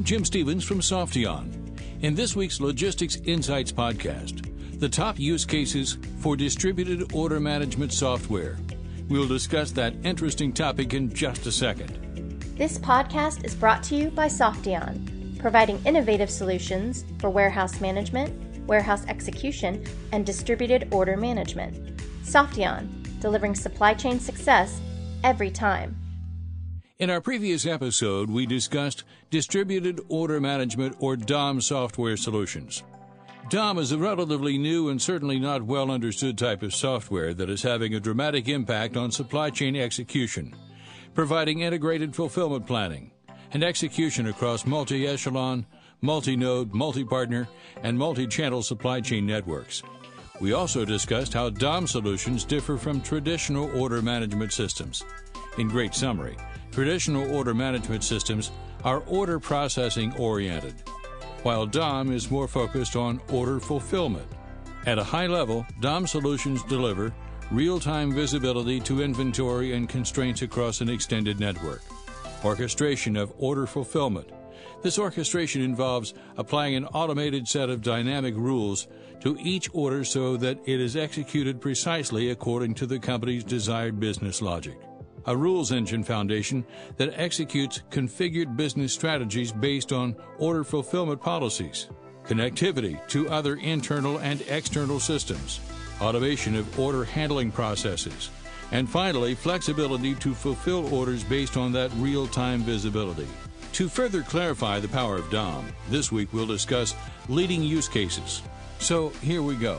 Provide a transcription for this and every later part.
I'm Jim Stevens from Softeon. In this week's Logistics Insights podcast, the top use cases for distributed order management software. We'll discuss that interesting topic in just a second. This podcast is brought to you by Softeon, providing innovative solutions for warehouse management, warehouse execution, and distributed order management. Softeon, delivering supply chain success every time. In our previous episode, we discussed distributed order management or DOM software solutions. DOM is a relatively new and certainly not well understood type of software that is having a dramatic impact on supply chain execution, providing integrated fulfillment planning and execution across multi echelon, multi node, multi partner, and multi channel supply chain networks. We also discussed how DOM solutions differ from traditional order management systems. In great summary, traditional order management systems are order processing oriented, while DOM is more focused on order fulfillment. At a high level, DOM solutions deliver real time visibility to inventory and constraints across an extended network, orchestration of order fulfillment. This orchestration involves applying an automated set of dynamic rules to each order so that it is executed precisely according to the company's desired business logic. A rules engine foundation that executes configured business strategies based on order fulfillment policies, connectivity to other internal and external systems, automation of order handling processes, and finally, flexibility to fulfill orders based on that real time visibility. To further clarify the power of DOM, this week we'll discuss leading use cases. So here we go.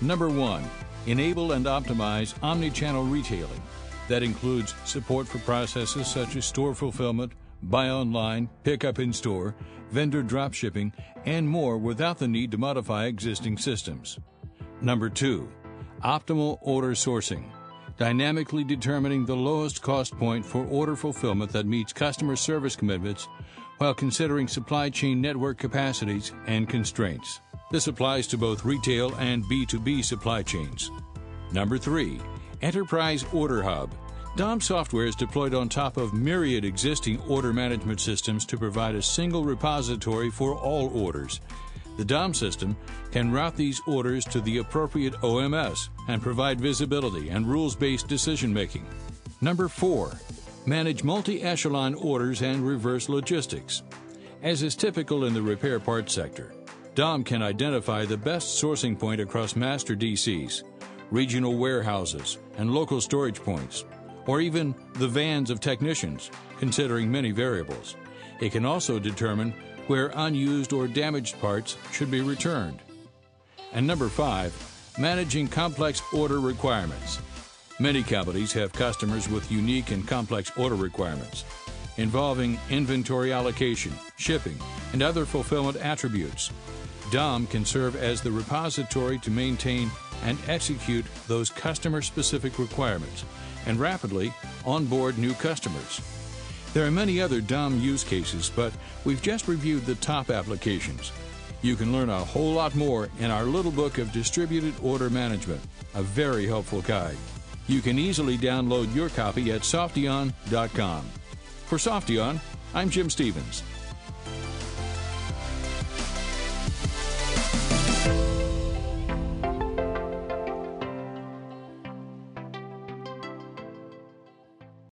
Number one, enable and optimize omni-channel retailing. That includes support for processes such as store fulfillment, buy online, pickup in store, vendor drop shipping, and more without the need to modify existing systems. Number two, optimal order sourcing. Dynamically determining the lowest cost point for order fulfillment that meets customer service commitments while considering supply chain network capacities and constraints. This applies to both retail and B2B supply chains. Number three, Enterprise Order Hub. DOM software is deployed on top of myriad existing order management systems to provide a single repository for all orders. The DOM system can route these orders to the appropriate OMS and provide visibility and rules based decision making. Number four, manage multi echelon orders and reverse logistics. As is typical in the repair parts sector, DOM can identify the best sourcing point across master DCs, regional warehouses, and local storage points, or even the vans of technicians, considering many variables. It can also determine where unused or damaged parts should be returned. And number five, managing complex order requirements. Many companies have customers with unique and complex order requirements involving inventory allocation, shipping, and other fulfillment attributes. DOM can serve as the repository to maintain and execute those customer specific requirements and rapidly onboard new customers. There are many other DOM use cases, but we've just reviewed the top applications. You can learn a whole lot more in our little book of distributed order management, a very helpful guide. You can easily download your copy at Softeon.com. For Softeon, I'm Jim Stevens.